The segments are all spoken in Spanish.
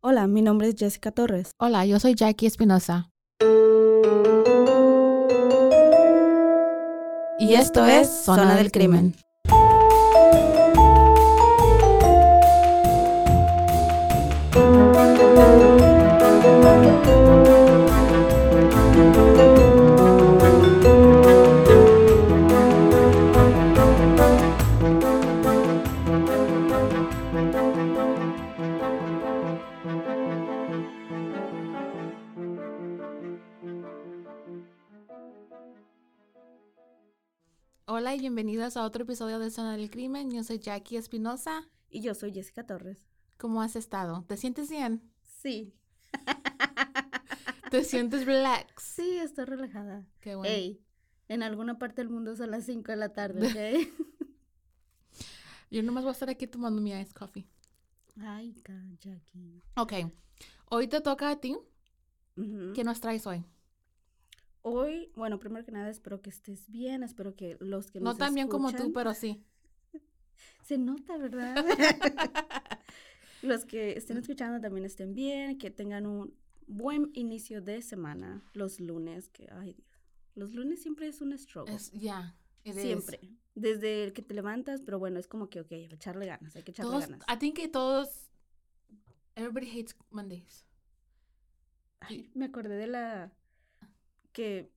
Hola, mi nombre es Jessica Torres. Hola, yo soy Jackie Espinosa. Y esto es Zona del Crimen. Y bienvenidos a otro episodio de Zona del Crimen. Yo soy Jackie Espinosa. Y yo soy Jessica Torres. ¿Cómo has estado? ¿Te sientes bien? Sí. ¿Te sientes relax? Sí, estoy relajada. Qué bueno. Ey, en alguna parte del mundo son las 5 de la tarde, ¿ok? Yo nomás voy a estar aquí tomando mi iced coffee. Ay, Jackie. Ok, hoy te toca a ti. ¿Qué nos traes hoy? Hoy, bueno, primero que nada, espero que estés bien. Espero que los que No nos tan bien como tú, pero sí. Se nota, ¿verdad? los que estén escuchando también estén bien, que tengan un buen inicio de semana. Los lunes, que, ay, Dios. Los lunes siempre es un struggle. Ya, is. Siempre. Desde el que te levantas, pero bueno, es como que, ok, echarle ganas, hay que echarle Todos, ganas. I think que todos, everybody hates Mondays. Ay, me acordé de la que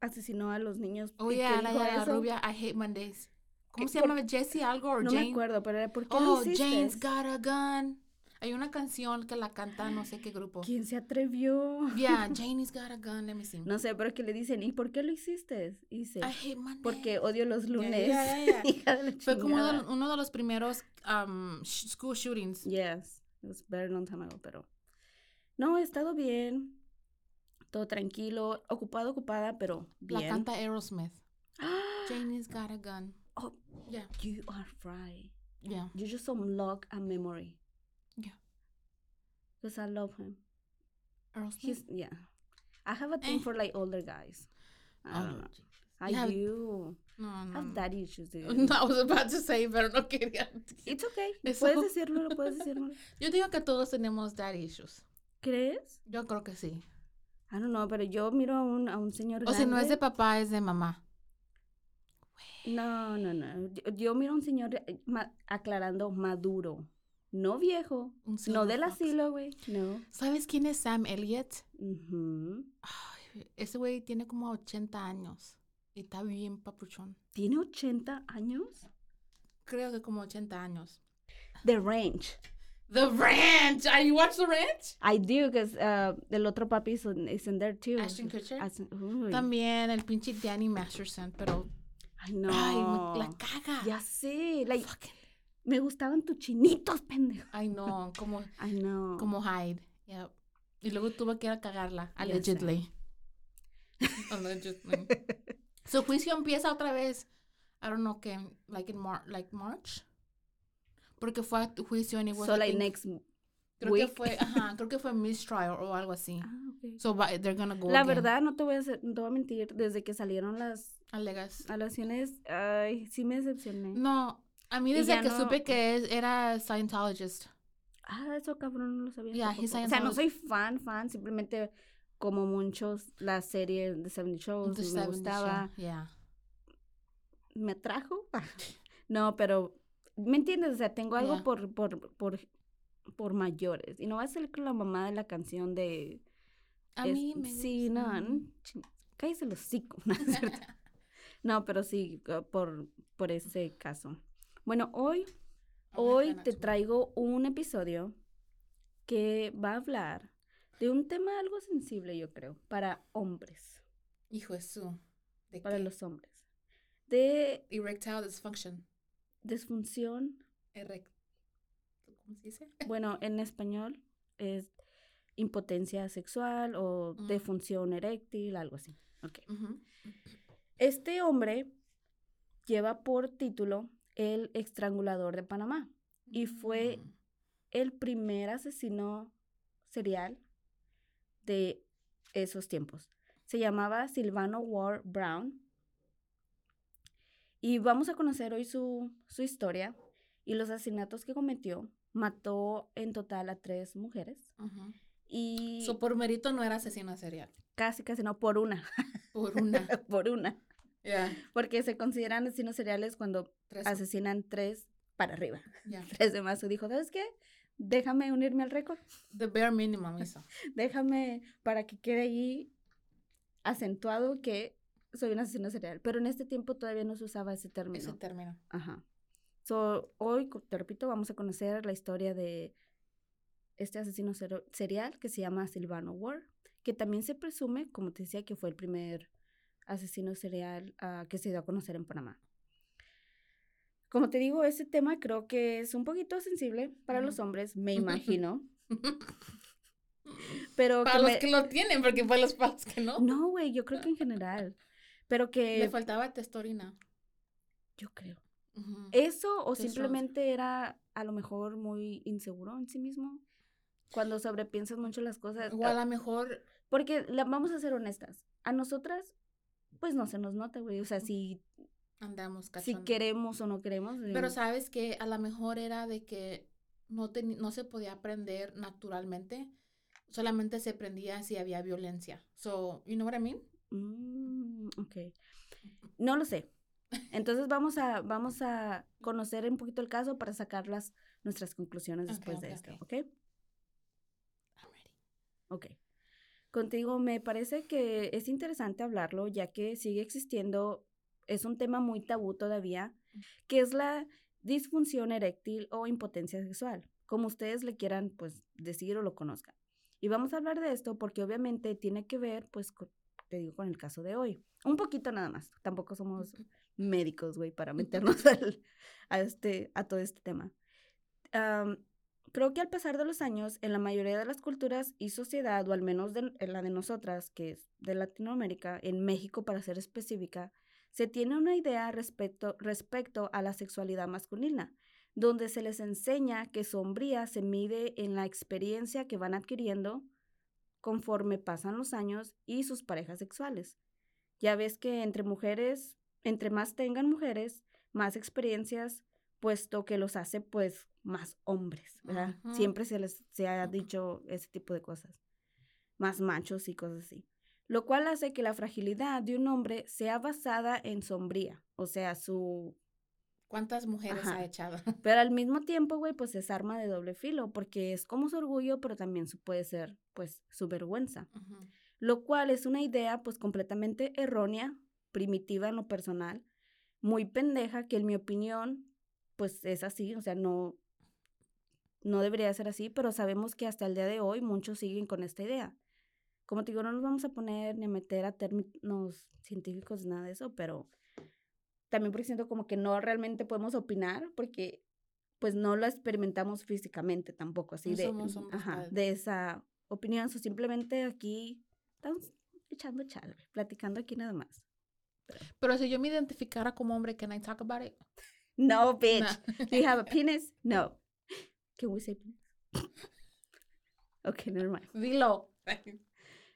asesinó a los niños. Oh, y que yeah, la, la eso. rubia, I hate Mondays. ¿Cómo ¿Qué- se por- llama? ¿Jessie algo o No Jane? me acuerdo, pero era ¿por qué Oh, lo hiciste? Jane's got a gun. Hay una canción que la canta no sé qué grupo. ¿Quién se atrevió? Yeah, Janie's got a gun. Let me see. No sé, pero que le dicen, ¿y por qué lo hiciste? Y dice, I hate Mondays. porque odio los lunes. yeah, yeah. La Fue como uno de, uno de los primeros um, sh- school shootings. Yes, it was very long time ago, pero... No, he estado bien, todo tranquilo, ocupado, ocupada, pero La bien. canta Aerosmith. ¡Ah! Janie's got a gun. Oh, Yeah, you are right. yeah. You just unlock a memory. Yeah. Because I love him. Aerosmith. He's, yeah. I have a thing Eh. for like older guys. I Oh, don't know. I You have- do. No, I no. have no. daddy issues, dude. No, I was about to say, pero no quería. It's okay. Eso- Puedes decirlo, puedes decirlo. Yo digo que todos tenemos daddy issues. ¿Crees? Yo creo que sí. I don't know, pero yo miro a un, a un señor O si no es de grande. papá, es de mamá. No, no, no. Yo, yo miro a un señor eh, ma- aclarando maduro. No viejo. Un No del asilo, güey. No. ¿Sabes quién es Sam Elliott? Ujú. Ay, ese güey tiene como 80 años. Y está bien papuchón. ¿Tiene 80 años? Creo que como 80 años. The Range. The Ranch. Are you watch The Ranch? I do, because uh, el otro papi is in, is in there too. Ashton Kutcher. Ashton-. También el pinche Danny Masterson, pero Ay, no. ay, la caga. Ya sé. Like, Fucking- me gustaban tus chinitos, pendejo. Ay no, como Ay, no. como Hyde. Yep. Y luego tuve que ir a cagarla, allegedly. allegedly. Su juicio empieza otra vez. I don't know qué, like in Mar like March. Porque fue a juicio and it was, So, I like, think- next creo week. que fue, ajá, creo que fue mistrial o algo así. Ah, ok. So va- they're gonna go La again. verdad, no te voy a hacer, no te voy a mentir, desde que salieron las Alegas. alegaciones, ay, sí me decepcioné. No, a mí desde que no- supe que es- era Scientologist. Ah, eso cabrón, no lo sabía. Yeah, he's o sea, no soy fan, fan, simplemente como muchos, la serie de Seven Shows The me 70s, gustaba, Yeah. me atrajo. no, pero, ¿me entiendes? O sea, tengo algo Yeah. por, por, por, por mayores. Y no va a ser la mamá de la canción de... A es- mí me Sí, no, gusta. cállese el hocico, ¿no es cierto? No, pero sí, co- por, por ese caso. Bueno, hoy, hoy te traigo un episodio que va a hablar de un tema algo sensible, yo creo, para hombres, Hijo de su. ¿De para qué? los hombres. De Erectile dysfunction. Disfunción, Erect. ¿Cómo se dice? bueno, en español es impotencia sexual o Mm. defunción eréctil, algo así. Este hombre lleva por título El estrangulador de Panamá. Y fue Mm. el primer asesino serial de esos tiempos. Se llamaba Silvano Ward Brown. Y vamos a conocer hoy su, su historia y los asesinatos que cometió mató en total a tres mujeres. Y... Su por mérito no era asesino serial. Casi, casi no, por una. Por una. por una. Porque se consideran asesinos seriales cuando asesinan tres para arriba. Tres de más. dijo, ¿sabes qué? Déjame unirme al récord. The bare minimum eso. Déjame para que quede ahí acentuado que soy un asesino serial. Pero en este tiempo todavía no se usaba ese término. Ese término. Ajá. So, hoy, te repito, vamos a conocer la historia de este asesino serial que se llama Silvano Ward, que también se presume, como te decía, que fue el primer asesino serial ah, que se dio a conocer en Panamá. Como te digo, ese tema creo que es un poquito sensible para los hombres, me imagino. Pero para los que lo tienen, porque para los padres que no. No, güey, yo creo que en general. Pero que... Le faltaba testorina. Yo creo. Eso o simplemente era a lo mejor muy inseguro en sí mismo. Cuando sobrepiensas mucho las cosas. O a lo mejor... Porque la, vamos a ser honestas. A nosotras pues no se nos nota, güey. O sea, si andamos Si queremos o no queremos. Pero sabes que a lo mejor era de que no, no se podía aprender naturalmente, solamente se aprendía si había violencia. So, you know what I mean? Mm, ok. No lo sé. Entonces vamos a, vamos a conocer un poquito el caso para sacar las, nuestras conclusiones después de esto, ¿ok? I'm ready. Ok. Contigo me parece que es interesante hablarlo, ya que sigue existiendo, es un tema muy tabú todavía, que es la disfunción eréctil o impotencia sexual, como ustedes le quieran pues decir o lo conozcan. Y vamos a hablar de esto porque obviamente tiene que ver, pues, te digo, con el caso de hoy. Un poquito nada más. Tampoco somos médicos, güey, para meternos a, este, a todo este tema. Creo que al pasar de los años, en la mayoría de las culturas y sociedad, o al menos en la de nosotras, que es de Latinoamérica, en México para ser específica, se tiene una idea respecto, respecto a la sexualidad masculina, donde se les enseña que sombría se mide en la experiencia que van adquiriendo conforme pasan los años y sus parejas sexuales. Ya ves que entre mujeres, entre más tengan mujeres, más experiencias, puesto que los hace pues más hombres, ¿verdad? Siempre se les se ha dicho ese tipo de cosas, más machos y cosas así. Lo cual hace que la fragilidad de un hombre sea basada en sombría, o sea, su... ¿Cuántas mujeres ha echado? Pero al mismo tiempo, güey, pues es arma de doble filo, porque es como su orgullo, pero también su, puede ser, pues, su vergüenza. Lo cual es una idea, pues, completamente errónea, primitiva en lo personal, muy pendeja, que en mi opinión pues es así, o sea, no, no debería ser así, pero sabemos que hasta el día de hoy muchos siguen con esta idea. Como te digo, no nos vamos a poner ni a meter a términos científicos, nada de eso, pero también porque siento como que no realmente podemos opinar porque pues no lo experimentamos físicamente tampoco, así de, de esa opinión, o simplemente aquí estamos echando chal, platicando aquí nada más. Pero si yo me identificara como hombre, can I talk about it? No, bitch. Do you have a penis? No. Can we say penis? Okay, never mind. Dilo.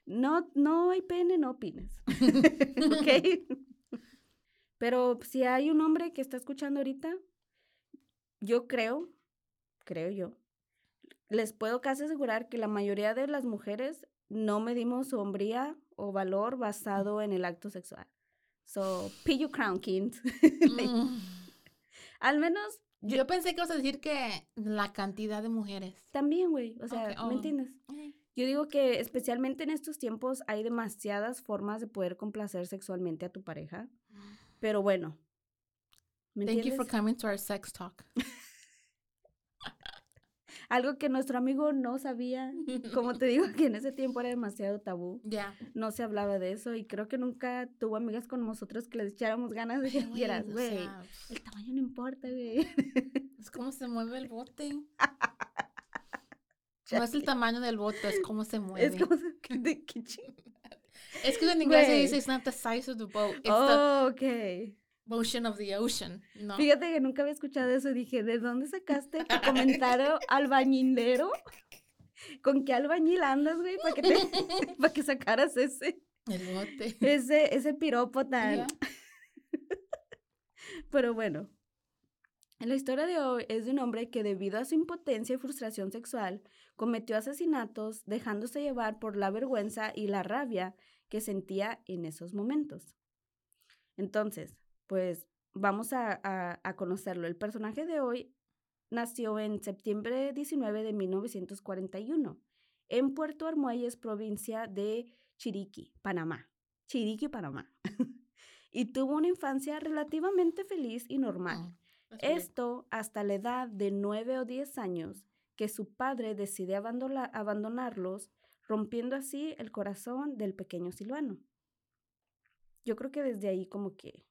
No, no hay pene, no penis. ok. Pero si hay un hombre que está escuchando ahorita, yo creo, creo yo, les puedo casi asegurar que la mayoría de las mujeres no medimos sombría o valor basado en el acto sexual. So, pee your crown, kings. Mm. Al menos. Yo, pensé que ibas a decir que la cantidad de mujeres. También, güey. O sea, ¿me oh, entiendes? Yo digo que especialmente en estos tiempos hay demasiadas formas de poder complacer sexualmente a tu pareja. Pero bueno. ¿me Thank you for coming to our sex talk. Algo que nuestro amigo no sabía. Como te digo, que en ese tiempo era demasiado tabú. Ya. No se hablaba de eso y creo que nunca tuvo amigas con nosotros que les echáramos ganas de que quieras, güey. el tamaño no importa, güey. Es como se mueve el bote. No es el tamaño del bote, es cómo se mueve. Es como se... Es que en inglés se dice, it's not the size of the boat. It's oh, okay. Motion of the Ocean. ¿no? Fíjate que nunca había escuchado eso. Dije, ¿de dónde sacaste tu comentario albañilero? ¿Con qué albañil andas, güey? Para que, para que sacaras ese. El bote. Ese, ese piropo tan. Pero bueno. La historia de hoy es de un hombre que debido a su impotencia y frustración sexual cometió asesinatos dejándose llevar por la vergüenza y la rabia que sentía en esos momentos. Entonces, pues vamos a, conocerlo. El personaje de hoy nació en septiembre 19 de 1941 en Puerto Armuelles, provincia de Chiriquí, Panamá. Chiriquí, Panamá. y tuvo una infancia relativamente feliz y normal. Oh, Esto hasta la edad de 9 o 10 años, que su padre decide abandonarlos, rompiendo así el corazón del pequeño Silvano. Yo creo que desde ahí como que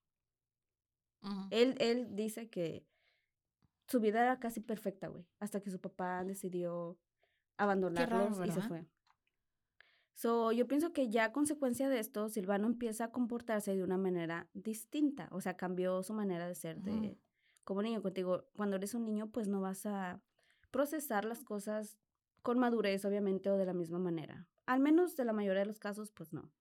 él, él dice que su vida era casi perfecta, güey, hasta que su papá decidió abandonarlos y se fue. So, yo pienso que ya a consecuencia de esto, Silvano empieza a comportarse de una manera distinta, o sea, cambió su manera de ser de, como niño. Contigo, cuando eres un niño, pues no vas a procesar las cosas con madurez, obviamente, o de la misma manera. Al menos de la mayoría de los casos, pues no.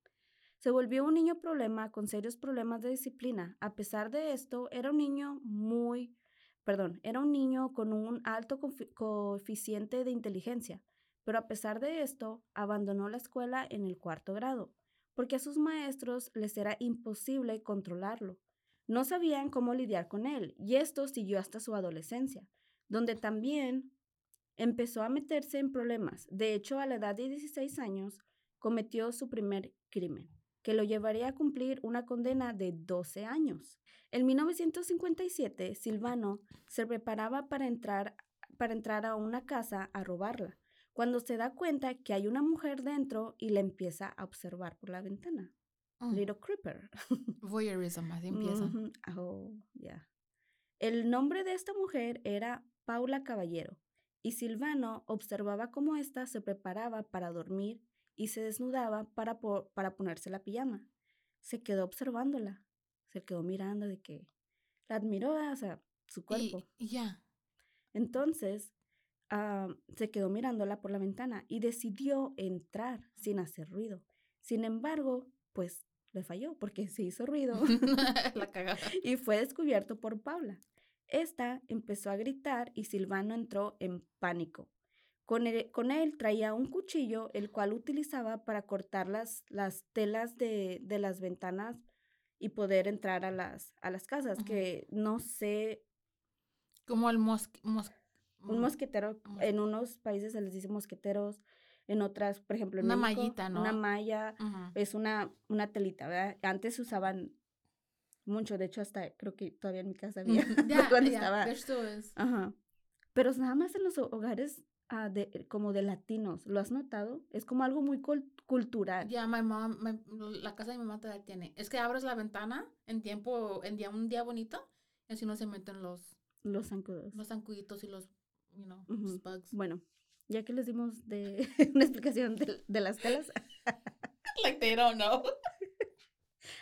Se volvió un niño problema con serios problemas de disciplina. A pesar de esto, era un niño muy, perdón, era un niño con un alto coeficiente de inteligencia, pero a pesar de esto, abandonó la escuela en el cuarto grado, porque a sus maestros les era imposible controlarlo. No sabían cómo lidiar con él, y esto siguió hasta su adolescencia, donde también empezó a meterse en problemas. De hecho, a la edad de 16 años, cometió su primer crimen que lo llevaría a cumplir una condena de 12 años. En 1957, Silvano se preparaba para entrar, para entrar a una casa a robarla, cuando se da cuenta que hay una mujer dentro y la empieza a observar por la ventana. Oh. Little Creeper. Voyeurism, así empieza. Oh, ya. El nombre de esta mujer era Paula Caballero, y Silvano observaba cómo ésta se preparaba para dormir y se desnudaba para, para ponerse la pijama. Se quedó observándola, se quedó mirando de que la admiró, o sea, su cuerpo. Y ya. Entonces, ah, se quedó mirándola por la ventana y decidió entrar sin hacer ruido. Sin embargo, pues le falló porque se hizo ruido. la cagada. Y fue descubierto por Paula. Esta empezó a gritar y Silvano entró en pánico. Con él, traía un cuchillo, el cual utilizaba para cortar las, las telas de, las ventanas y poder entrar a las, a las casas, que no sé. Como el mosque, un mosquetero, en unos países se les dice mosqueteros, en otras, por ejemplo, en una mallita, ¿no? Una malla, es una, una telita, ¿verdad? Antes usaban mucho, de hecho hasta creo que todavía en mi casa había ya, cuando estaba. Ajá. Pero nada más en los hogares Ah, de, eh, como de latinos. ¿Lo has notado? Es como algo muy cultural. Ya, mi mamá, la casa de mi mamá todavía tiene. Es que abres la ventana en tiempo, en día, un día bonito, y así no se meten los... Los zancudos. Los zancuditos y los, you know, los bugs. Bueno, ya que les dimos de una explicación de, de las telas. like they don't know.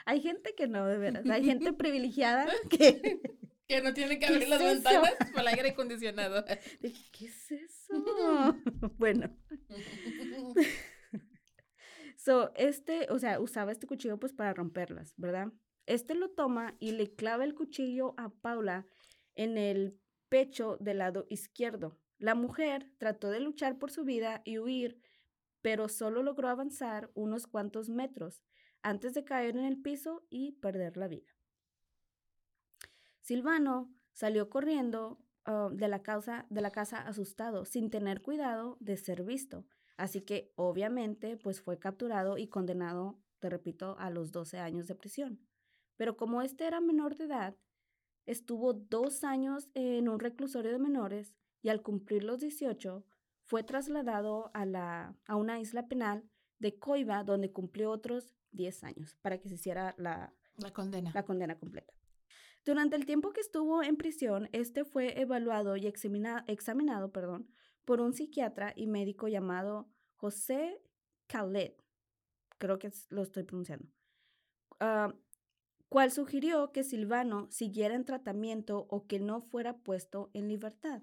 Hay gente que no, de veras. Hay gente privilegiada que que no tiene que abrir las ventanas para el aire acondicionado. ¿Qué es eso? bueno. so, este, o sea, usaba este cuchillo pues para romperlas, ¿verdad? Este lo toma y le clava el cuchillo a Paula en el pecho del lado izquierdo. La mujer trató de luchar por su vida y huir, pero solo logró avanzar unos cuantos metros antes de caer en el piso y perder la vida. Silvano salió corriendo ah, de, la casa asustado, sin tener cuidado de ser visto. Así que obviamente pues fue capturado y condenado, te repito, a los 12 años de prisión. Pero como este era menor de edad, estuvo dos años en un reclusorio de menores y al cumplir los 18 fue trasladado a, a una isla penal de Coiba donde cumplió otros 10 años para que se hiciera la, la condena. La condena completa. Durante el tiempo que estuvo en prisión, este fue evaluado y examinado perdón, por un psiquiatra y médico llamado José Khaled, creo que lo estoy pronunciando, uh, cual sugirió que Silvano siguiera en tratamiento o que no fuera puesto en libertad,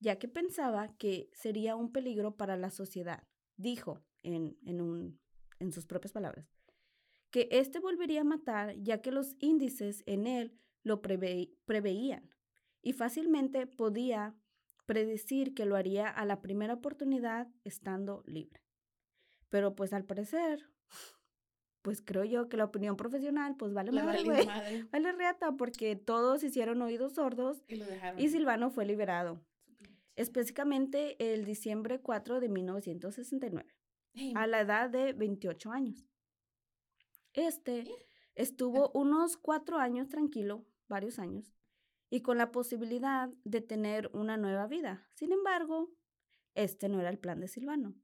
ya que pensaba que sería un peligro para la sociedad. Dijo en, en, un, en sus propias palabras que éste volvería a matar ya que los índices en él lo preveían. y fácilmente podía predecir que lo haría a la primera oportunidad estando libre. Pero pues al parecer, pues creo yo que la opinión profesional pues vale madre, güey. Vale reata porque todos hicieron oídos sordos y, y Silvano fue liberado. Específicamente el diciembre 4 de 1969, a la edad de 28 años. Este estuvo unos cuatro años tranquilo, varios años, y con la posibilidad de tener una nueva vida. Sin embargo, este no era el plan de Silvano.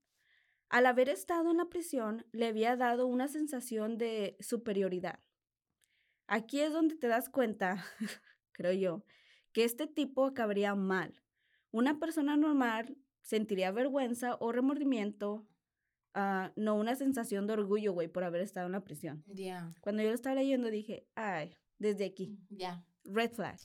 Al haber estado en la prisión, le había dado una sensación de superioridad. Aquí es donde te das cuenta, creo yo, que este tipo acabaría mal. Una persona normal sentiría vergüenza o remordimiento, ah, no una sensación de orgullo, güey, por haber estado en la prisión. Ya. Cuando yo lo estaba leyendo dije, ay, desde aquí. Ya. Red flag.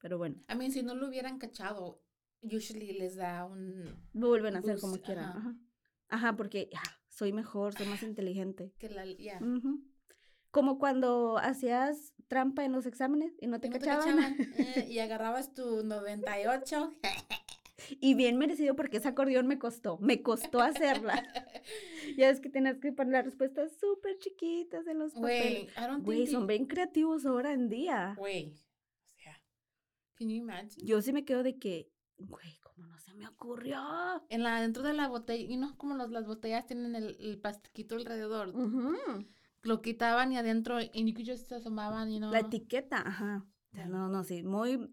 Pero bueno. A mí, si no lo hubieran cachado, usually les da un... Lo vuelven a hacer como quieran. Ajá. porque soy mejor, soy más inteligente. Que la... ya. Como cuando hacías trampa en los exámenes y no te, cachaban. Eh, y agarrabas tu 98. y bien merecido porque ese acordeón me costó, me costó hacerla. ya es que tenías que poner las respuestas súper chiquitas en los papeles. Güey, son bien creativos ahora en día. Güey, Can you imagine? Yo sí me quedo de que, güey, ¿cómo no se me ocurrió? En la, dentro de la botella, y no como las botellas tienen el, el plastiquito alrededor. Lo quitaban y adentro, y que se asomaban, y no. La etiqueta, ajá. No, no, sí, muy.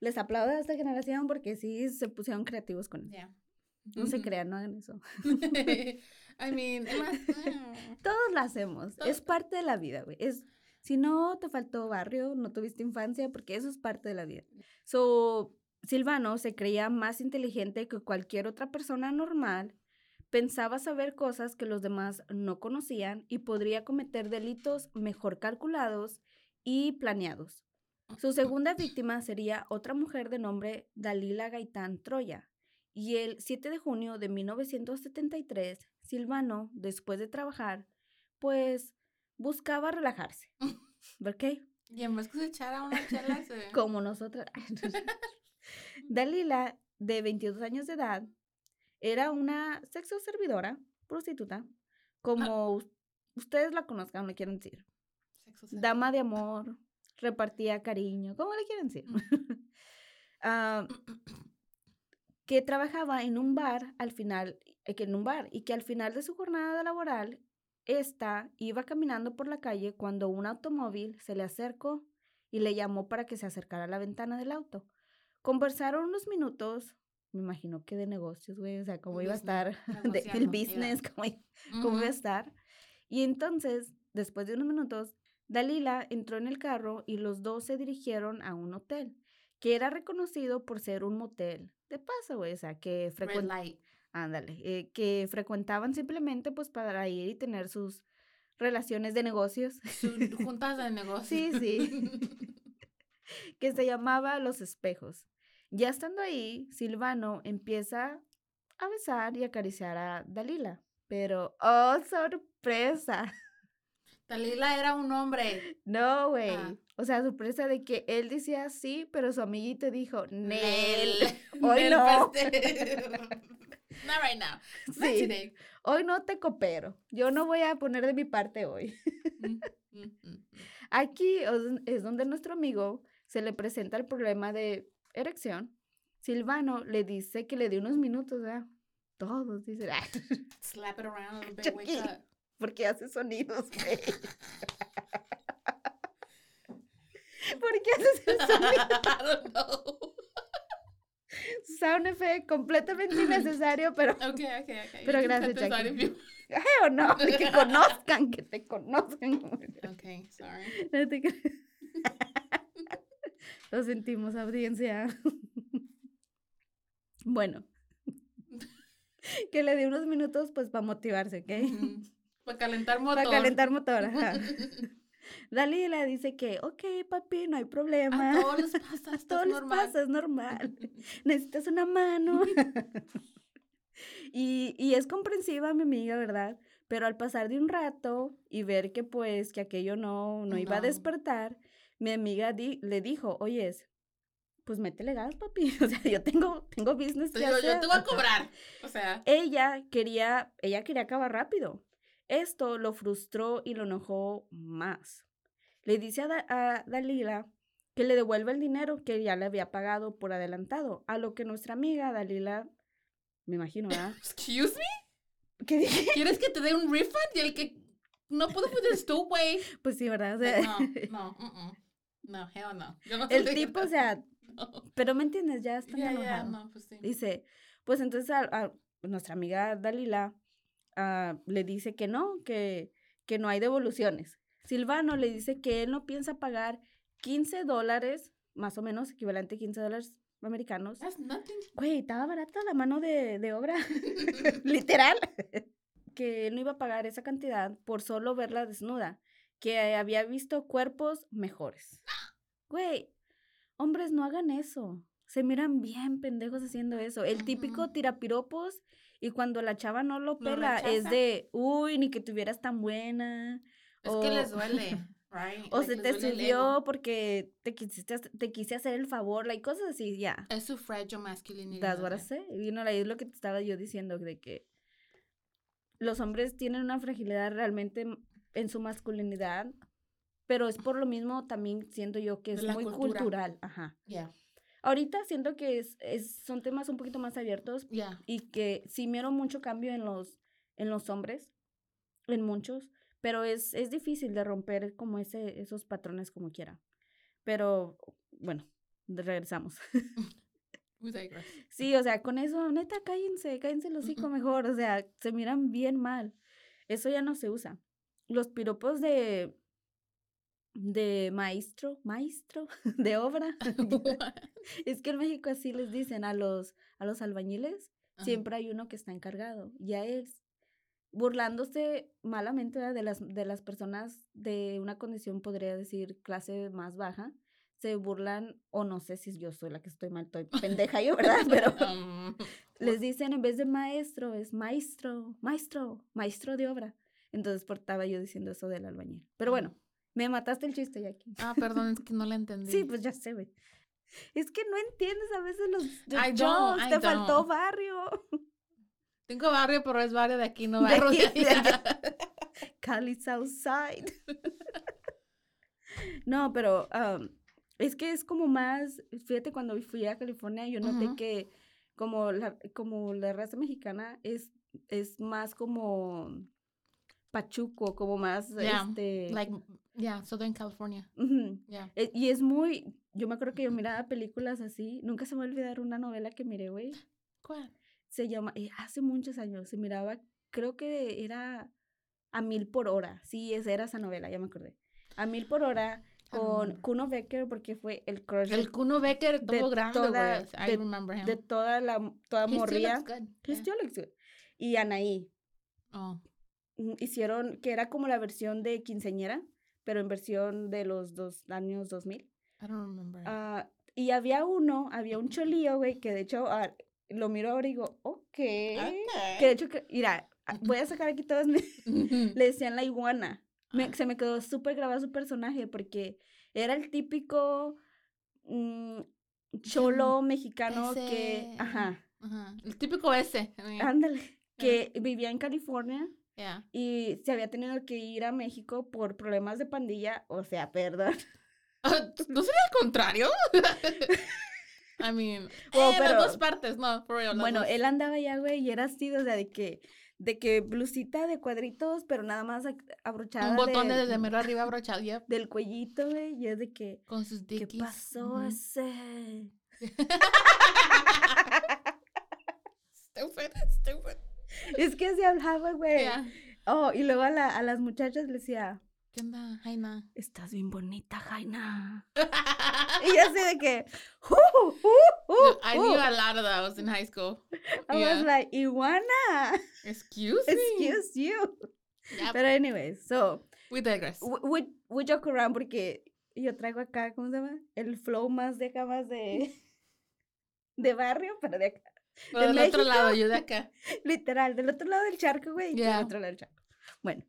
Les aplaudo a esta generación porque sí se pusieron creativos con eso. No se crean, no hagan eso. I mean, Todos lo hacemos. Es parte de la vida, güey. Es si no te faltó barrio, no tuviste infancia, porque eso es parte de la vida. So, Silvano se creía más inteligente que cualquier otra persona normal, pensaba saber cosas que los demás no conocían y podría cometer delitos mejor calculados y planeados. Su segunda víctima sería otra mujer de nombre Dalila Gaitán Troya. Y el 7 de junio de 1973, Silvano, después de trabajar, pues buscaba relajarse. ¿Por qué? Y en vez que se una chela, se... Como nosotras. Dalila, de 22 años de edad, era una sexo servidora, prostituta, como ustedes la conozcan, le quieren decir. Dama de amor, repartía cariño, ¿cómo le quieren decir? Ah, que trabajaba en un bar al final, eh, que en un bar, y que al final de su jornada laboral esta iba caminando por la calle cuando un automóvil se le acercó y le llamó para que se acercara a la ventana del auto. Conversaron unos minutos, me imagino que de negocios, güey, o sea, cómo iba a estar, del business, cómo, cómo iba a estar. Y entonces, después de unos minutos, Dalila entró en el carro y los dos se dirigieron a un hotel, que era reconocido por ser un motel de paso, o sea, que frecuente ándale, eh, que frecuentaban simplemente pues para ir y tener sus relaciones de negocios. juntas de negocios. Sí, sí. que se llamaba Los Espejos. Ya estando ahí, Silvano empieza a besar y acariciar a Dalila. Pero, ¡oh, sorpresa! Dalila era un hombre. No, güey. Ah. O sea, sorpresa de que él decía sí, pero su amiguito dijo, Nel. Hoy no. Not right now. Sí. Hoy no te coopero. Yo no voy a poner de mi parte hoy. Mm, mm, mm, Aquí es donde nuestro amigo se le presenta el problema de erección. Silvano le dice que le dé unos minutos, ¿verdad? Todos dicen. Slap it around a little bit, wake Porque hace sonidos, güey. ¿Por qué haces esos sonidos? I don't know sound effect completamente innecesario, pero. Ok, ok, ok. Pero gracias, Jackie. o no, que conozcan, que te conozcan. Ok, sorry. Lo sentimos, audiencia. bueno. que le di unos minutos, pues, para motivarse, ¿ok? Para calentar motor. Para calentar motor, ajá. Dalila dice que, ok, papi, no hay problema. A todos les pasa, a todos les pasa, es normal. Necesitas una mano. y, y es comprensiva mi amiga, ¿verdad? Pero al pasar de un rato y ver que pues que aquello no, no iba a despertar, mi amiga le dijo, oyes, pues métele gas, papi. O sea, yo tengo, tengo business que yo, hacer. yo te voy a cobrar. O sea. Ella quería, ella quería acabar rápido. Esto lo frustró y lo enojó más. Le dice a, Da- a Dalila que le devuelva el dinero que ya le había pagado por adelantado. A lo que nuestra amiga Dalila, me imagino, ¿verdad? Excuse me. ¿Qué dije? ¿Quieres que te dé un refund? Y el que no puedo eres tú, güey. Pues sí, ¿verdad? O sea, No, no, no, hell no. Yo no te el tipo, o sea, No. pero me entiendes, ya está ya, enojado. no, pues sí. Dice, pues entonces a, a nuestra amiga Dalila ah, le dice que no, que, que no hay devoluciones. Silvano le dice que él no piensa pagar 15 dólares, más o menos equivalente a 15 dólares americanos. That's nothing. Güey, estaba barata la mano de, de obra, literal. que él no iba a pagar esa cantidad por solo verla desnuda, que había visto cuerpos mejores. Güey, hombres no hagan eso. Se miran bien pendejos haciendo eso. El típico tirapiropos y cuando la chava no lo Lo pela es rechaza. de, uy, ni que tuvieras tan buena. Es o, que les duele, right? O Like, se te subió porque te quisiste, te quise hacer el favor, like, cosas así, ya. Es su fragile masculinity. That's what I say. Y no, es lo que te estaba yo diciendo, de que los hombres tienen una fragilidad realmente en su masculinidad, pero es por lo mismo también siento yo que es la muy cultura. cultural. Ajá. Yeah, Ahorita siento que es, es- son temas un poquito más abiertos yeah. y que sí miro mucho cambio en los, en los hombres, en muchos, pero es, es difícil de romper como ese, esos patrones como quiera. Pero bueno, regresamos. Sí, o sea, con eso, neta, cállense, cállense los hocico mejor, o sea, se miran bien mal. Eso ya no se usa. Los piropos de de maestro, maestro de obra. es que en México así les dicen a los a los albañiles, Ajá. siempre hay uno que está encargado, ya es burlándose malamente ¿verdad? de las de las personas de una condición podría decir clase más baja. Se burlan, o no sé si yo soy la que estoy mal, estoy pendeja yo, ¿verdad? Pero Um, les dicen en vez de maestro, es maestro, maestro, maestro de obra. Entonces por- estaba yo diciendo eso del albañil. Pero bueno, me mataste el chiste, Jackie. ah, perdón, es que no la entendí. Sí, pues ya sé, güey. Es que no entiendes a veces los, los I don't, I te faltó barrio. Tengo barrio, pero es barrio de aquí, no barrio de aquí, de allá. Cali Southside. no, pero um, es que es como más, fíjate, cuando fui a California, yo noté que como la, como la raza mexicana es, es más como pachuco, como más, Yeah, este... Like, yeah, Southern California. ujú. Yeah. E- Y es muy, yo me acuerdo que yo miraba películas así, nunca se me va a olvidar una novela que miré, güey, ¿Cuál? se llama, eh, hace muchos años, se miraba, creo que era a mil por hora, sí, esa era esa novela, ya me acordé, a mil por hora don't con. Kuno Becker porque fue el crush El de, Kuno Becker, de todo grande, toda- güey. I de- remember him. de toda la, toda He still morría, looks good. He Yeah. still looks good. y Anaí, Oh. Mm, hicieron, que era como la versión de quinceñera, pero en versión de los dos años 2000. I don't remember. Ah, y había uno, había un cholío, güey, que de hecho ah, lo miro ahora y digo, ok. Que de hecho, que, mira, ah, voy a sacar aquí todos mis... Le decían la iguana. Me- se me quedó súper grabado su personaje porque era el típico mm, cholo mexicano que... Ajá, Ajá. El típico ese. Ándale. Que vivía en California yeah. y se había tenido que ir a México por problemas de pandilla. O sea, perdón. Ah, ¿No sería al contrario? I mean, Well, eh, pero- las dos partes, no, for real, Bueno, dos. él andaba allá, güey, y era así, o sea, de que, de que blusita de cuadritos, pero nada más abrochada Un botón de- desde mero arriba abrochado, yep, del cuellito, güey, y es de que, con sus ¿qué dickies. pasó Ujú. ese? Stupid, stupid. Es que así hablaba, güey. Yeah. Oh, y luego a, la- a las muchachas le decía, ¿Qué onda, Jaina? estás bien bonita, Jaina. Y así de que, uh, uh, uh, I knew a lot of those in high school. I yeah. was like, iguana, Excuse me. excuse you. Yep, Pero anyways, so, we digress. we, we, we joke around porque yo traigo acá, ¿cómo se llama? El flow más de acá, más de, de barrio, pero de acá. Del otro lado, yo de acá. Literal, del otro lado del charco, güey. Yeah. Del otro lado del charco. Bueno.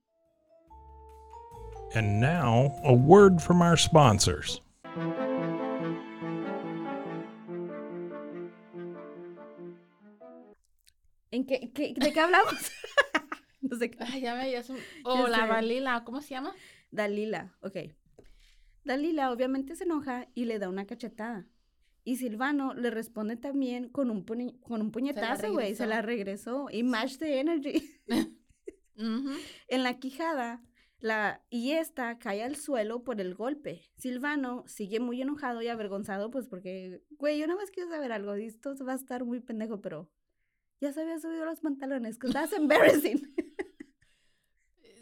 And now, a word from our sponsors. ¿En qué, qué ¿De qué hablamos? no sé qué. Ay, ya me ya la. Dalila, ¿cómo se llama? Dalila, ok. Dalila obviamente se enoja y le da una cachetada. Y Silvano le responde también con un, con un puñetazo, güey. Se, la regresó. Y match the energy. En la quijada, la, y esta cae al suelo por el golpe. Silvano sigue muy enojado y avergonzado, pues porque, güey, yo nada más quiero saber algo. Esto va a estar muy pendejo, pero ya se había subido los pantalones, que that's embarrassing.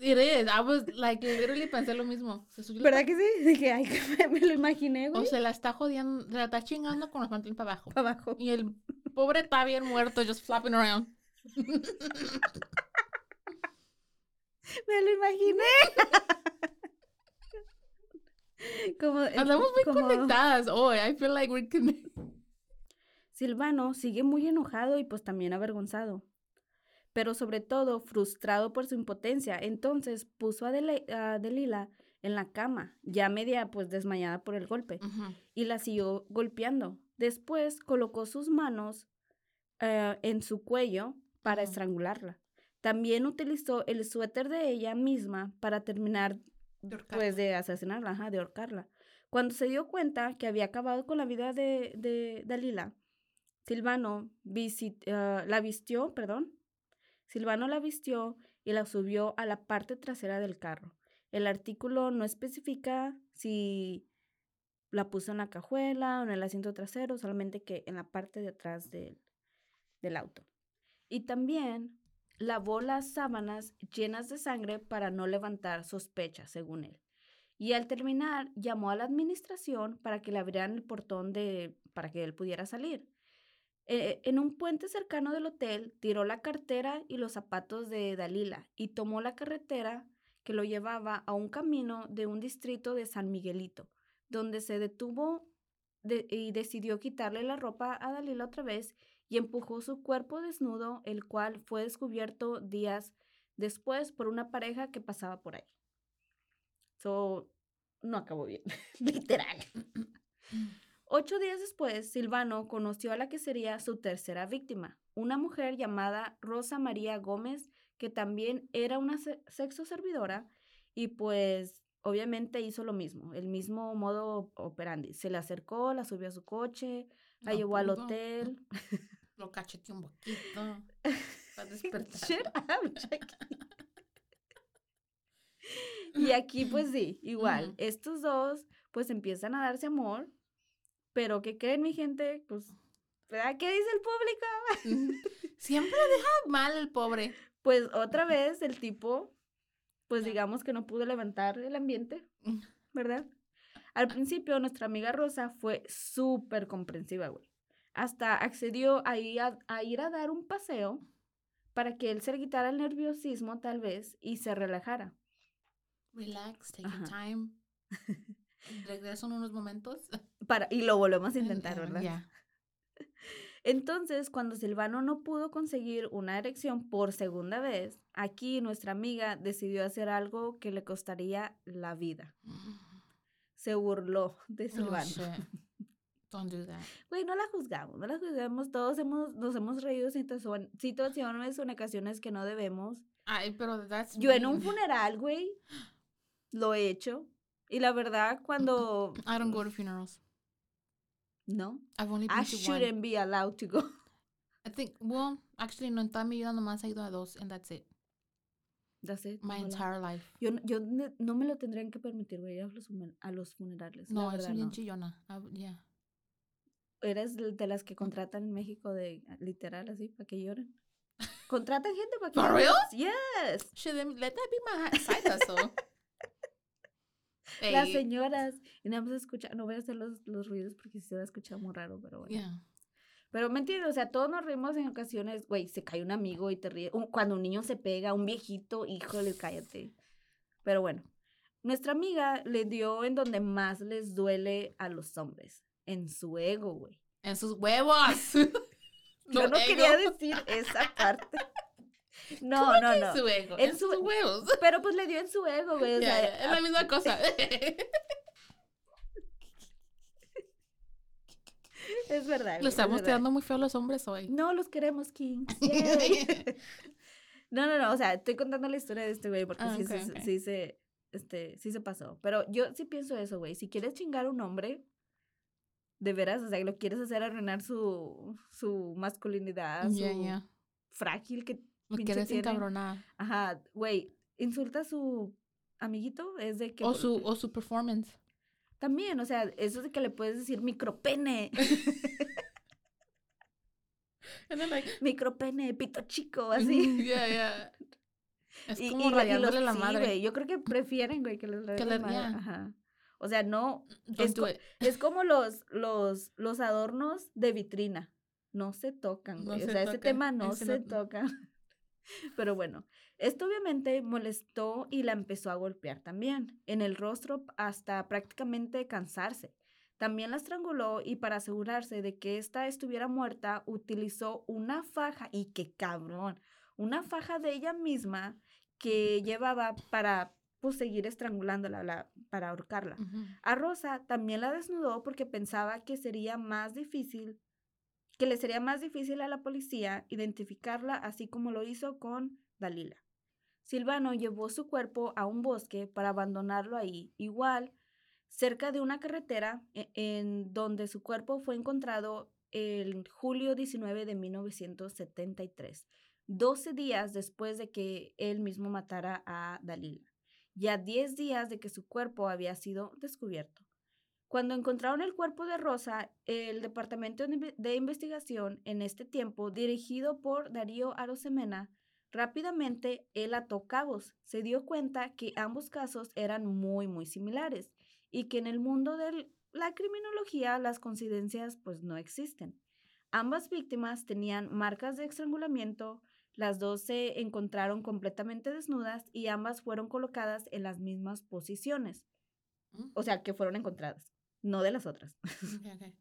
It is. I was like, literally pensé lo mismo. ¿Verdad que sí? Dije, ay, me lo imaginé, güey. O se la está jodiendo, se la está chingando con los pantalones para abajo. Para abajo. Y el pobre está bien muerto, just flapping around. me lo imaginé. como, Andamos muy conectadas hoy. I feel like we're connected. Silvano sigue muy enojado y pues también avergonzado pero sobre todo frustrado por su impotencia. Entonces puso a, Delila en la cama, ya media pues desmayada por el golpe, y la siguió golpeando. Después colocó sus manos eh, en su cuello para estrangularla. También utilizó el suéter de ella misma para terminar de pues de asesinarla, de ahorcarla. Cuando se dio cuenta que había acabado con la vida de, de Dalila, Silvano eh, la vistió, perdón, Silvano la vistió y la subió a la parte trasera del carro. El artículo no especifica si la puso en la cajuela o en el asiento trasero, solamente que en la parte de atrás del, del auto. Y también lavó las sábanas llenas de sangre para no levantar sospechas, según él. Y al terminar, llamó a la administración para que le abrieran el portón de, para que él pudiera salir. Eh, en un puente cercano del hotel, tiró la cartera y los zapatos de Dalila y tomó la carretera que lo llevaba a un camino de un distrito de San Miguelito, donde se detuvo y decidió quitarle la ropa a Dalila otra vez y empujó su cuerpo desnudo, el cual fue descubierto días después por una pareja que pasaba por ahí. So, no acabó bien, literal. Ocho días después, Silvano conoció a la que sería su tercera víctima, una mujer llamada Rosa María Gómez, que también era una sexo servidora y pues obviamente hizo lo mismo, el mismo modo operandi. Se le acercó, la subió a su coche, la llevó al hotel. Lo cacheteó un poquito. Para despertar. y aquí pues sí, igual, estos dos pues empiezan a darse amor pero ¿qué creen, mi gente? Pues, ¿qué dice el público? Siempre deja mal el pobre. Pues otra vez el tipo, pues digamos que no pudo levantar el ambiente, mm. ¿verdad? Al principio nuestra amiga Rosa fue súper comprensiva, güey. Hasta accedió a ir a, ir a dar un paseo para que él se le quitara el nerviosismo tal vez y se relajara. Relax, take your time. Regreso en unos momentos. Para, y lo volvemos a intentar, ¿verdad? Entonces, cuando Silvano no pudo conseguir una erección por segunda vez, aquí nuestra amiga decidió hacer algo que le costaría la vida. Se burló de oh, Silvano. Don't do that. No la juzgamos, no la juzgamos. Todos hemos, nos hemos reído en situaciones o en ocasiones que no debemos. Ay, pero that's Yo en un funeral, güey, lo he hecho. Y la verdad, cuando... I don't go to funerals. No. I've only been I to shouldn't be allowed to go. I think, well, actually, no, en toda mi vida nomás he ido a dos, and that's it. That's it. My entire life. Yo, yo no me lo tendrían que permitir, güey, a los, a los funerales. No, es bien chillona. Ah, yeah. ¿Eres de las que contratan en México de literal así, para que lloren? ¿Contratan gente para que lloren? real? Yes. Should let that be my side hustle. Las señoras. Y nada más escuchar, no voy a hacer los, los ruidos porque se va a escuchar muy raro, pero bueno. Pero me entiendes, o sea, todos nos reímos en ocasiones, güey, se cae un amigo y te ríe. Cuando un niño se pega, un viejito, híjole, cállate. Pero bueno, nuestra amiga le dio en donde más les duele a los hombres, en su ego, güey. En sus huevos. Yo no quería decir esa parte. No, no, no. En su ego. En, sus huevos. Pero pues le dio en su ego, güey. O sea, es la misma cosa. Es verdad. Lo estamos tirando muy feo a los hombres hoy. No, los queremos, King. no, no, no. O sea, estoy contando la historia de este güey porque ah, sí, sí, se, este, sí se pasó. Pero yo sí pienso eso, güey. Si quieres chingar a un hombre, de veras, o sea, lo quieres hacer arruinar su, su masculinidad, su frágil que Lo quieres encabronar. Ajá, güey, insulta a su amiguito, es de que... O su, o su performance. También, o sea, eso de que le puedes decir micropene. micropene, pito chico, así. Yeah, yeah. Es como rayándole la madre. Sí, yo creo que prefieren, güey, que les rayen la madre. Ajá. O sea, no. Es, es, como los, los, los adornos de vitrina. No se tocan, güey. o sea, ese tema no se toca. Pero bueno, esto obviamente molestó y la empezó a golpear también, en el rostro hasta prácticamente cansarse. También la estranguló y para asegurarse de que ésta estuviera muerta, utilizó una faja, y qué cabrón, una faja de ella misma que llevaba para pues, seguir estrangulándola, para ahorcarla. A Rosa también la desnudó porque pensaba que sería más difícil, que le sería más difícil a la policía identificarla, así como lo hizo con Dalila. Silvano llevó su cuerpo a un bosque para abandonarlo ahí, igual, cerca de una carretera e, en donde su cuerpo fue encontrado el julio 19 de 1973, 12 días después de que él mismo matara a Dalila, ya 10 días de que su cuerpo había sido descubierto. Cuando encontraron el cuerpo de Rosa, el Departamento de Investigación en este tiempo, dirigido por Darío Arosemena, rápidamente él ató cabos. Se dio cuenta que ambos casos eran muy, muy similares y que en el mundo de la criminología las coincidencias pues no existen. Ambas víctimas tenían marcas de estrangulamiento, las dos se encontraron completamente desnudas y ambas fueron colocadas en las mismas posiciones. O sea, que fueron encontradas, no de las otras.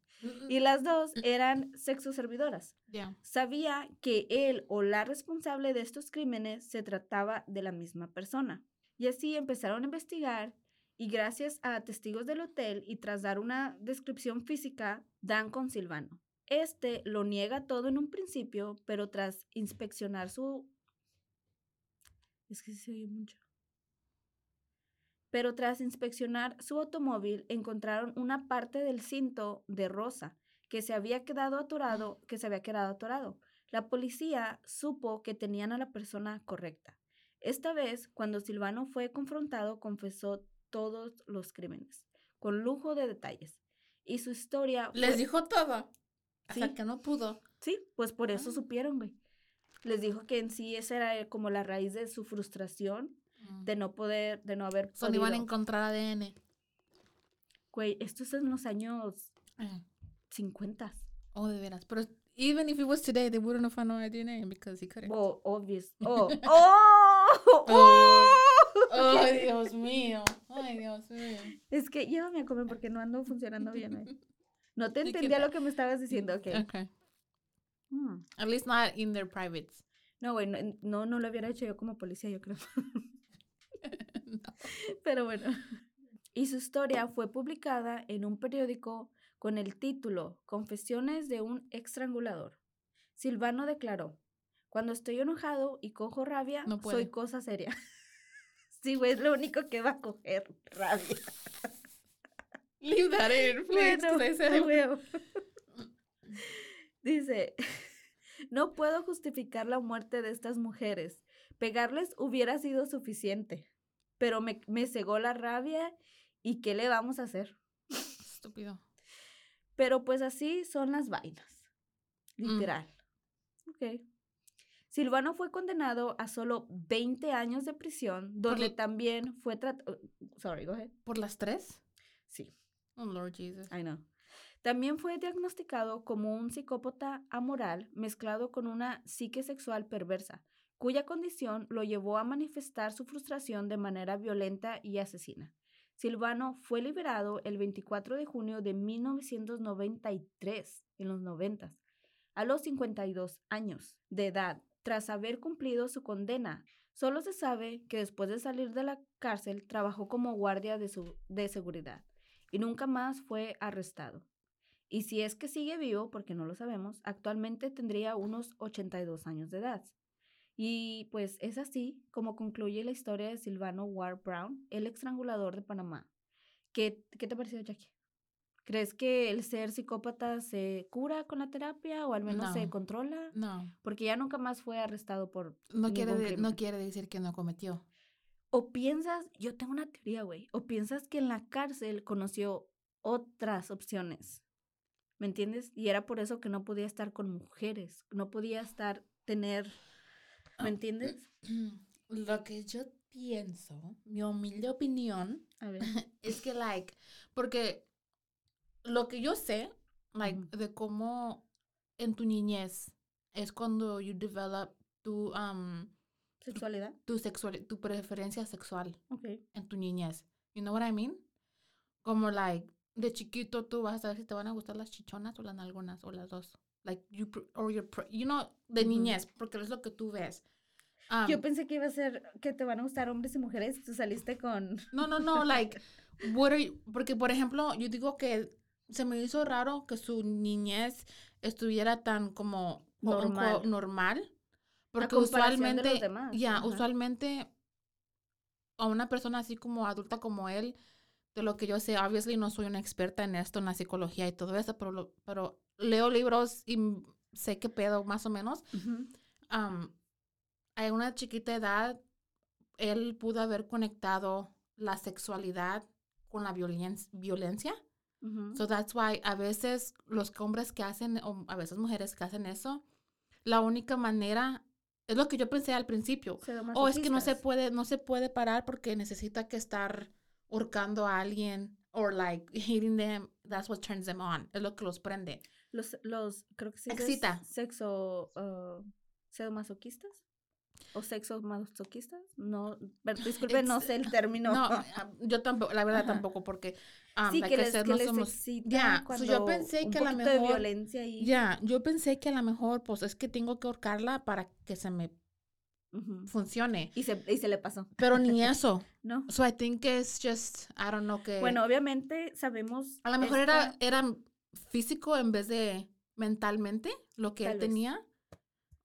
y las dos eran sexoservidoras. Sabía que él o la responsable de estos crímenes se trataba de la misma persona. Y así empezaron a investigar y gracias a testigos del hotel y tras dar una descripción física, dan con Silvano. Este lo niega todo en un principio, pero tras inspeccionar su... Es que se oye mucho. Pero tras inspeccionar su automóvil, encontraron una parte del cinto de Rosa que se había quedado atorado, que se había quedado atorado. La policía supo que tenían a la persona correcta. Esta vez, cuando Silvano fue confrontado, confesó todos los crímenes, con lujo de detalles. Y su historia... Les dijo todo. Hasta que no pudo. Sí, pues por eso ah. supieron, güey. Les dijo que en sí esa era como la raíz de su frustración mm. de no poder, de no haber Solo iban a encontrar ADN. Güey, esto es en los años 50. Oh, de veras. Pero even if it was today, they wouldn't have found no ADN because he couldn't. Oh, obvious. Oh, oh, oh. Ay, Dios mío. Ay, Dios mío. Es que llévame a comer porque no ando funcionando bien. Eh. No te entendía lo que me estabas diciendo, ok. Okay. Hmm. At least not in their privates. No, güey, no, no, lo hubiera hecho yo como policía, yo creo. Pero bueno. Y su historia fue publicada en un periódico con el título Confesiones de un estrangulador. Silvano declaró, cuando estoy enojado y cojo rabia, soy cosa seria. sí, güey, es lo único que va a coger rabia. Leave that in, please. Dice, no puedo justificar la muerte de estas mujeres. Pegarles hubiera sido suficiente, pero me, me cegó la rabia y ¿qué le vamos a hacer? Estúpido. Pero pues así son las vainas. Mm. Literal. Ok. Silvano fue condenado a solo 20 años de prisión, donde también fue tratado... Sorry, go ahead. ¿Por las tres? Sí. Oh, Lord Jesus. I know. También fue diagnosticado como un psicópata amoral mezclado con una psique sexual perversa, cuya condición lo llevó a manifestar su frustración de manera violenta y asesina. Silvano fue liberado el 24 de junio de 1993, en los 90, a los 52 años de edad, tras haber cumplido su condena. Solo se sabe que después de salir de la cárcel trabajó como guardia de, de seguridad y nunca más fue arrestado. Y si es que sigue vivo, porque no lo sabemos, actualmente tendría unos 82 años de edad. Y pues es así como concluye la historia de Silvano Ward Brown, el estrangulador de Panamá. ¿Qué, qué te pareció, Jackie? ¿Crees que el ser psicópata se cura con la terapia o al menos se controla? No. Porque ya nunca más fue arrestado por. No quiere, no quiere decir que no cometió. O piensas, yo tengo una teoría, güey. O piensas que en la cárcel conoció otras opciones. ¿Me entiendes? Y era por eso que no podía estar con mujeres. No podía estar, tener. ¿Me entiendes? Lo que yo pienso, mi humilde opinión, es que, like, porque lo que yo sé, like, de cómo en tu niñez es cuando you develop tu um, sexualidad, tu, sexual, tu preferencia sexual okay. en tu niñez. You know what I mean? Como like de chiquito tú vas a saber si te van a gustar las chichonas o las nalgonas o las dos. Like you or your you know de niñez porque es lo que tú ves. yo um, pensé que iba a ser que te van a gustar hombres y mujeres. Tú saliste con. No, no, no. Like, what are you, porque por ejemplo, yo digo que se me hizo raro que su niñez estuviera tan como normal. normal porque usualmente, ya, usualmente a una persona así como adulta como él, de lo que yo sé, obviously no soy una experta en esto, en la psicología y todo eso, pero, pero leo libros y sé qué pedo más o menos. a una chiquita edad, él pudo haber conectado la sexualidad con la violencia So that's why a veces los hombres que hacen, o a veces mujeres que hacen eso, la única manera, es lo que yo pensé al principio. O es que no se puede, no se puede parar porque necesita que estar ahorcando a alguien o like hitting them, that's what turns them on. Es lo que los prende. Los, los creo que sí. Excita. sexo, uh, masoquistas o sexo masoquistas. No, disculpe, no sé el término. No, ah, yo tampoco, la verdad tampoco, porque um, sí, que, les, que no somos, ya, yo pensé que a lo mejor, violencia y... Ya, yo pensé que a lo mejor, pues es que tengo que ahorcarla para que se me funcione. Y se, y se le pasó. Pero ni eso. no. So I think it's just, I don't know que... Bueno, obviamente sabemos... A lo mejor era, era físico en vez de mentalmente lo que él tenía.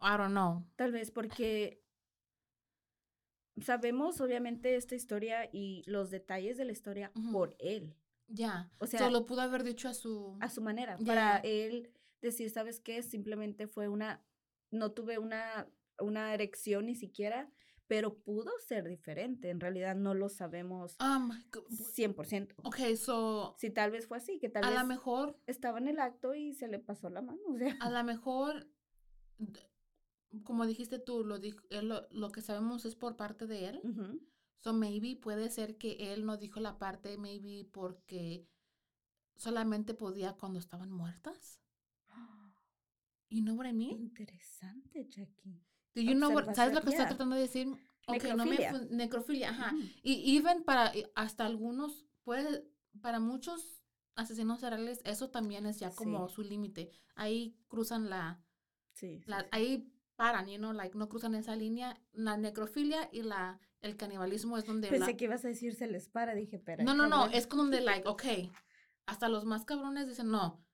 I don't know. Tal vez porque sabemos obviamente esta historia y los detalles de la historia por él. Ya. O sea, lo pudo haber dicho a su a su manera, para él decir, ¿sabes qué? Simplemente fue una no tuve una una erección ni siquiera, pero pudo ser diferente. En realidad no lo sabemos um, 100%. Ok, so... Si tal vez fue así, que tal a vez... A lo mejor... Estaba en el acto y se le pasó la mano, o sea... A lo mejor como dijiste tú, lo, lo, lo, que sabemos es por parte de él. So maybe puede ser que él no dijo la parte, maybe porque solamente podía cuando estaban muertas. You know what I mean? Interesante, Jackie. Do you know what, ¿Sabes lo que estoy tratando de decir? Okay, necrofilia. No me, necrofilia, ajá. Y even para, hasta algunos, puede, para muchos asesinos seriales, eso también es ya como su límite. Ahí cruzan la, sí, la ahí paran, you know, like no cruzan esa línea. La necrofilia y la el canibalismo es donde Pensé que ibas a decir se les para, dije, pero No, no, no, es como donde like, ok, hasta los más cabrones dicen, "No,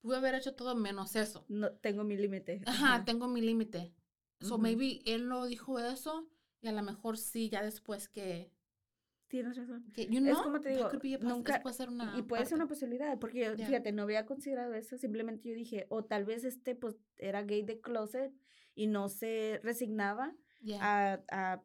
pude haber hecho todo menos eso." No tengo mi límite. Ajá, tengo mi límite. So maybe él no dijo eso y a lo mejor sí ya después que Tienes razón. Que, you know, es como te digo, nunca, puede ser una y puede ser una posibilidad, porque fíjate, no había considerado eso, simplemente yo dije, o tal vez este pues era gay de closet y no se resignaba a, a,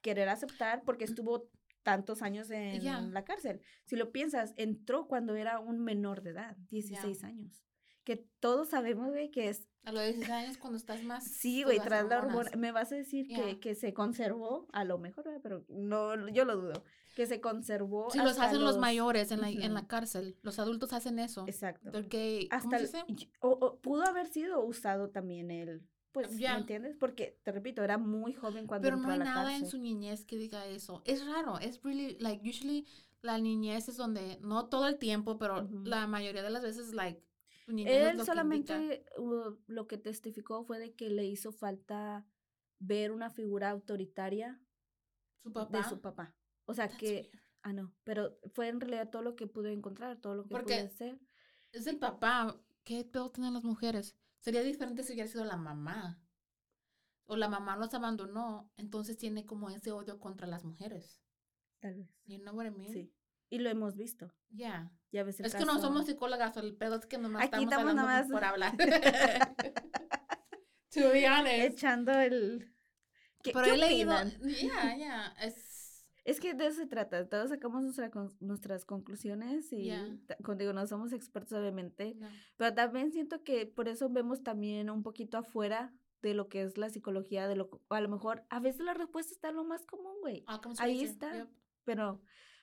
querer aceptar porque mm. estuvo tantos años en la cárcel. Si lo piensas, entró cuando era un menor de edad, 16 años. Que todos sabemos, güey, que es... A los 16 años cuando estás más... Sí, güey, tras la hormona. Me vas a decir que, que, se conservó, a lo mejor, pero no, yo lo dudo, que se conservó. Sí, los hacen los, mayores en la, en la cárcel. Los adultos hacen eso. Exacto. Porque, hasta o, pudo haber sido usado también el pues, ¿me entiendes? Porque, te repito, era muy joven cuando Pero no hay nada en su niñez que diga eso. Es raro, es really, like, usually la niñez es donde, no todo el tiempo, pero la mayoría de las veces, like, Él solamente lo que testificó fue de que le hizo falta ver una figura autoritaria ¿Su papá? de su papá. O sea que, ah, no, pero fue en realidad todo lo que pudo encontrar, todo lo que pudo hacer. Es el papá. ¿Qué pedo tienen las mujeres? Sería diferente si hubiera sido la mamá. O la mamá los abandonó, entonces tiene como ese odio contra las mujeres. Tal vez. You know what I mean? Sí. Y lo hemos visto. Yeah. Ya ves el Es que no caso- somos psicólogas, el pedo es que nomás Aquí estamos nomás- por hablar. to be honest. echando el... ¿Qué, Pero qué he leído, opinan? yeah, yeah, es, Es que de eso se trata. Todos sacamos nuestra con- nuestras conclusiones y Ya. ta- contigo no somos expertos obviamente, no. pero también siento que por eso vemos también un poquito afuera de lo que es la psicología, de lo a lo mejor a veces la respuesta está lo más común, güey. Outcomes Ahí está. yep. Pero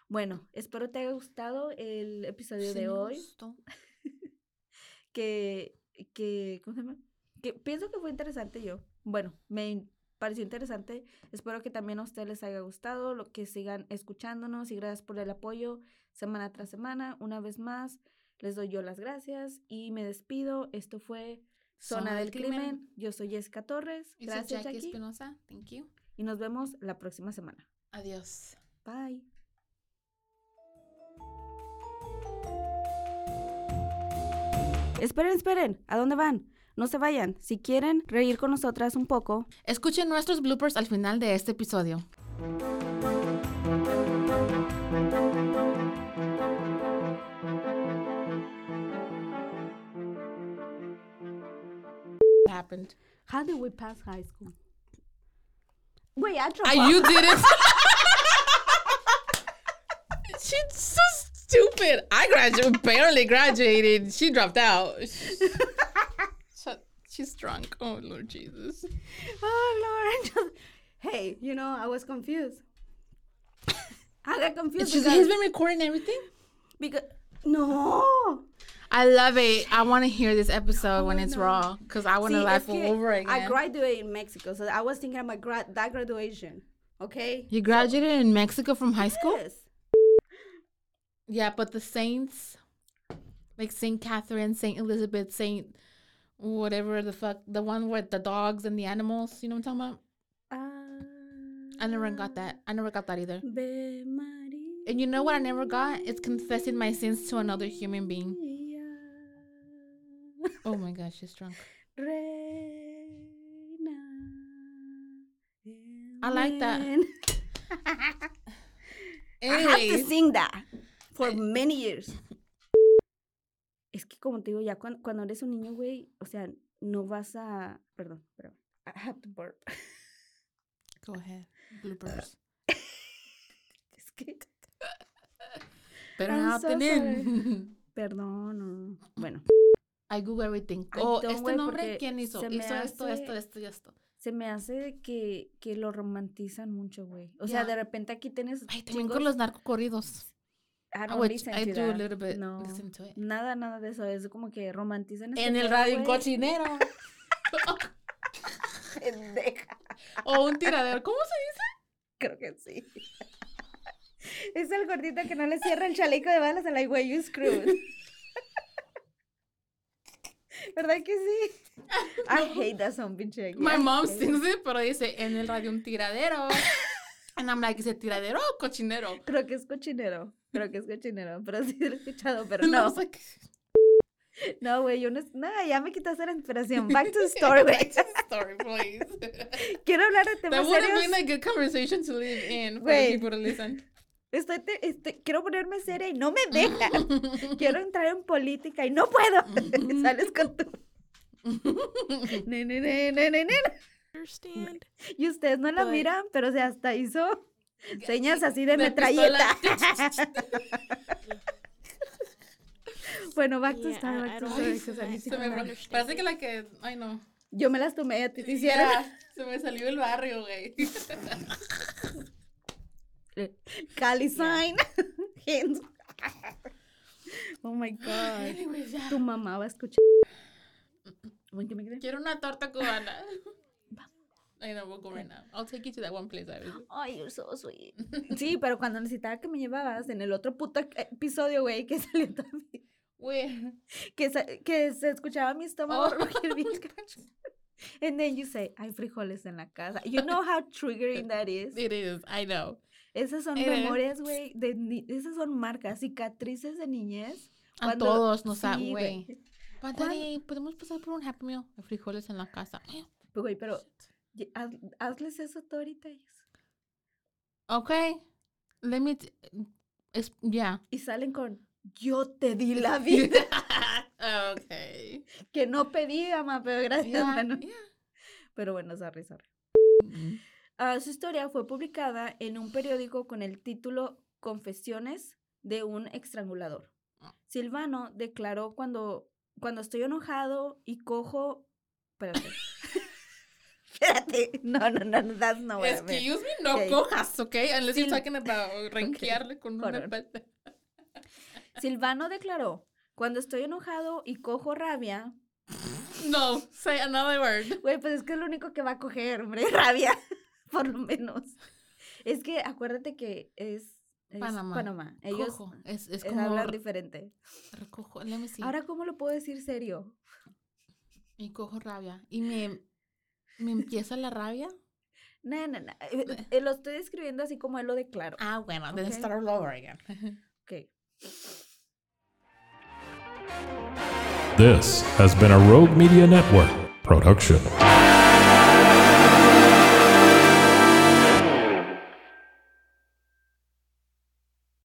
bueno, espero te haya gustado el episodio Sí de me hoy. gustó. que, que, ¿cómo se llama? Que pienso que fue interesante yo. Bueno, me pareció interesante. Espero que también a ustedes les haya gustado, lo que sigan escuchándonos y gracias por el apoyo semana tras semana. Una vez más, les doy yo las gracias y me despido. Esto fue Zona, del crimen. Yo soy Jessica Torres. Gracias, Jackie Jackie. Espinosa. Thank you. Y nos vemos la próxima semana. Adiós. Bye. Esperen, esperen. ¿A dónde van? No se vayan. Si quieren reír con nosotras un poco, Escuchen nuestros bloopers al final de este episodio. happened. how did we pass high school? Wait, I dropped off. you did it. She's so stupid. I graduated, barely graduated. She dropped out. Shut- She's drunk. Oh Lord Jesus. Oh Lord, hey, you know, I was confused. I got confused because, he's been recording everything. because no. I love it. I want to hear this episode when Oh, it's no. raw because I want to laugh all over again. I graduated in Mexico, so I was thinking about gra- that graduation. Okay. you graduated in Mexico from high school? Yes. Yeah, but the saints, like Saint Catherine, Saint Elizabeth, Saint whatever the fuck, the one with the dogs and the animals. You know what I'm talking about? I never got that. I never got that either. And you know what I never got? It's confessing my sins to another human being. Oh my gosh, she's drunk. I like that. en- I have to sing that for many years. Es que como te digo, ya cuando, cuando eres un niño, güey, o sea, no vas a... Perdón, pero I have to burp. go ahead. Bloopers. Es que... Out so. Perdón. no. Bueno, I Google everything. Oh, este güey, nombre, ¿quién hizo? Hizo esto, hace- esto, esto y esto. se me hace que, que lo romantizan mucho, güey. O sea, de repente aquí tienes... Ay, también chingos- con los narcocorridos. I don't Which listen I to do a little bit No, listen to it. nada, nada de eso. Es como que romantizan este En el radio, un güey. cochinero. Pendeja. o un tiradero. ¿Cómo se dice? Creo que sí. Es el gordito que no le cierra el chaleco de balas a la güey, you screwed. ¿Verdad que sí? I hate that song, pinche. My mom sings it, pero dice en el radio un tiradero. And I'm like, ¿is it tiradero o cochinero? Creo que es cochinero. Creo que es cochinero. Pero sí lo he escuchado, pero no. No, güey, yo no. No, ya me quitaste la inspiración. Back to the story, güey. back to the story, please. Quiero hablar de That temas would have serios. been a good conversation to live in for the people to listen. Estoy, estoy- quiero ponerme seria y no me deja. quiero entrar en política y no puedo. Sales con tu. Ne, ne, ne, ne, ne, ne. Understand? Y ustedes no la But- miran, pero se hasta hizo señas así de metralleta. bueno, back to Yeah, back to Parece que la que. Ay, no. Yo me las tomé a ti te hicieron. Se me salió el barrio, güey. Cali sign. Hands. oh my God. Anyways. Tu mamá va a escuchar. Quiero una torta cubana. I know, we'll go right now. I'll take you to that one place. I was- Ay, you're so sweet. Sí, pero cuando necesitaba que me llevabas en el otro puto episodio, güey, que salió también. Where? Que, sa- que se escuchaba mi estómago Oh, rugir bien. And then you say, hay frijoles en la casa. You know how triggering that is. It is. I know. Esas son It memorias, güey, esas son marcas, cicatrices de niñez. A todos nos da, güey. ¿podemos pasar por un Happy Meal? frijoles en la casa. Pues, güey, pero hazles eso tú ahorita ellos. Ok. Let me... Ya. Y salen con, yo te di la vida. ok. Que no pedí, ama, pero gracias, Pero bueno, sorry, sorry. Uh, su historia fue publicada en un periódico con el título Confesiones de un estrangulador. Ah. Silvano declaró cuando, cuando estoy enojado y cojo... Espérate. Espérate. No, no, no, that's no Excuse me, no cojas, ¿ok? Unless you're talking about renquearle con una Silvano declaró, cuando estoy enojado y cojo rabia... No, say another word. Güey, pues es que es lo único que va a coger, hombre, rabia, por lo menos. Es que acuérdate que es Panamá. Panamá. Ellos Cojo. Es, es como hablar diferente. Recojo. Let me see. Ahora, ¿cómo lo puedo decir serio? Y cojo rabia. Y me, me empieza la rabia. No, no, no. Lo estoy escribiendo así como él lo declaró. Ah, bueno. Okay. Then start all over again. ok. This has been a Rogue Media Network production.